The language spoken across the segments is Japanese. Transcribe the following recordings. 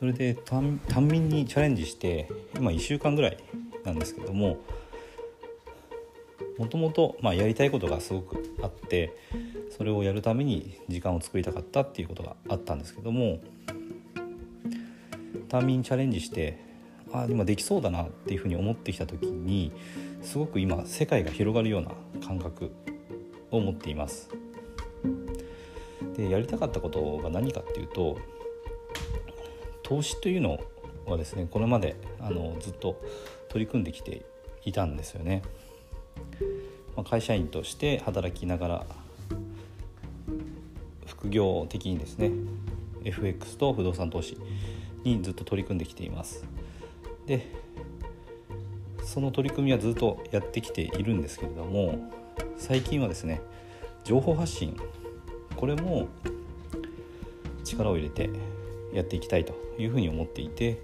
それで単民にチャレンジして今1週間ぐらいなんですけどももともとやりたいことがすごくあってそれをやるために時間を作りたかったっていうことがあったんですけども単民チャレンジしてあ今できそうだなっていうふうに思ってきた時にすごく今世界が広がるような感覚を持っています。でやりたかったことが何かっていうと投資というのはですねこれまであのずっと取り組んできていたんですよね。まあ、会社員として働きながら副業的にですね FX と不動産投資にずっと取り組んできています。でその取り組みはずっとやってきているんですけれども最近はですね情報発信これも力を入れてやっていきたいというふうに思っていて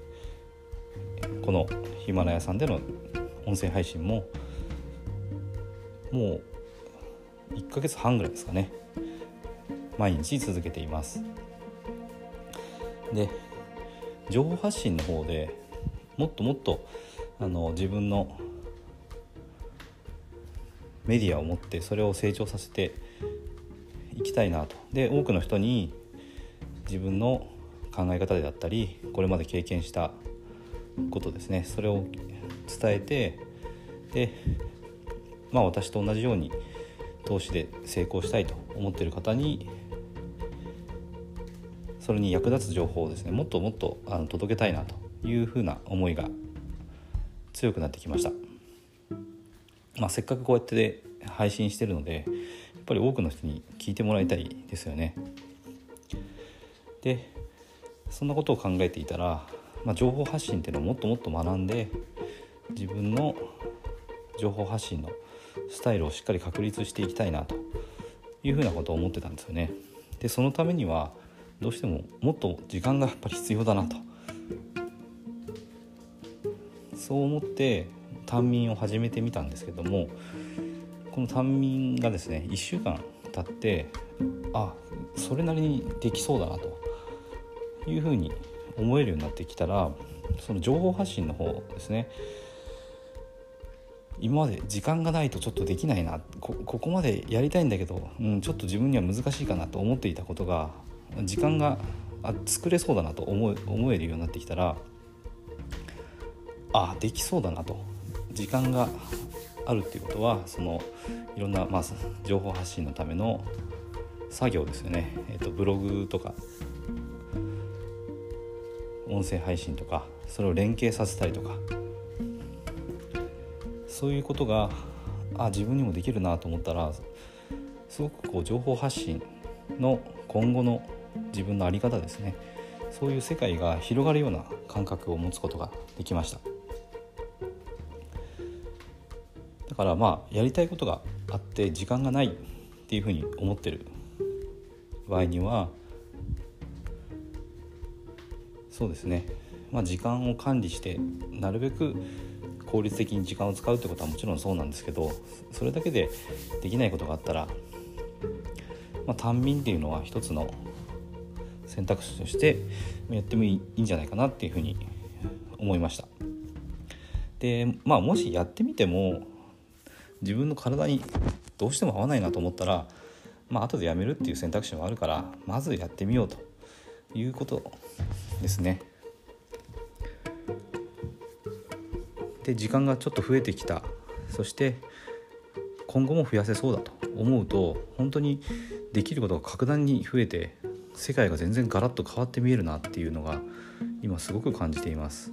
このヒマラヤさんでの音声配信ももう1ヶ月半ぐらいですかね。毎日続けています。で情報発信の方でもっともっとあの自分のメディアを持ってそれを成長させていきたいなと。で多くの人に自分の考え方であったりこれまで経験したことですね。それを伝えてでまあ私と同じように投資で成功したいと思っている方にそれに役立つ情報をですねもっともっとあの届けたいなというふうな思いが強くなってきました、まあ、せっかくこうやって配信してるのでやっぱり多くの人に聞いてもらいたいですよね。でそんなことを考えていたら、まあ、情報発信っていうのをもっともっと学んで自分の情報発信のスタイルをしっかり確立していきたいなというふうなことを思ってたんですよね。でそのためにはどうしてももっと時間がやっぱり必要だなとそう思って単民を始めてみたんですけどもこの単民がですね1週間経ってあそれなりにできそうだなというふうに思えるようになってきたらその情報発信の方ですね。今まで時間がないとちょっとできないな。ここまでやりたいんだけど、うん、ちょっと自分には難しいかなと思っていたことが時間があ作れそうだなと思思えるようになってきたらあできそうだなと。時間があるっていうことはそのいろんな、まあ、情報発信のための作業ですよね、えーと、ブログとか音声配信とかそれを連携させたりとか。そういうことがあ自分にもできるなと思ったらすごくこう情報発信の今後の自分の在り方ですね。そういう世界が広がるような感覚を持つことができました。だからまあやりたいことがあって時間がないっていうふうに思ってる場合にはそうですね、まあ、時間を管理してなるべく効率的に時間を使うってことはもちろんそうなんですけどそれだけでできないことがあったら、まあ、単民っていうのは一つの選択肢としてやってもいいんじゃないかなっていうふうに思いました。でまあもしやってみても自分の体にどうしても合わないなと思ったらまあ後でやめるっていう選択肢もあるからまずやってみようと。いうことですねで時間がちょっと増えてきたそして今後も増やせそうだと思うと本当にできることが格段に増えて世界が全然ガラッと変わって見えるなっていうのが今すごく感じています。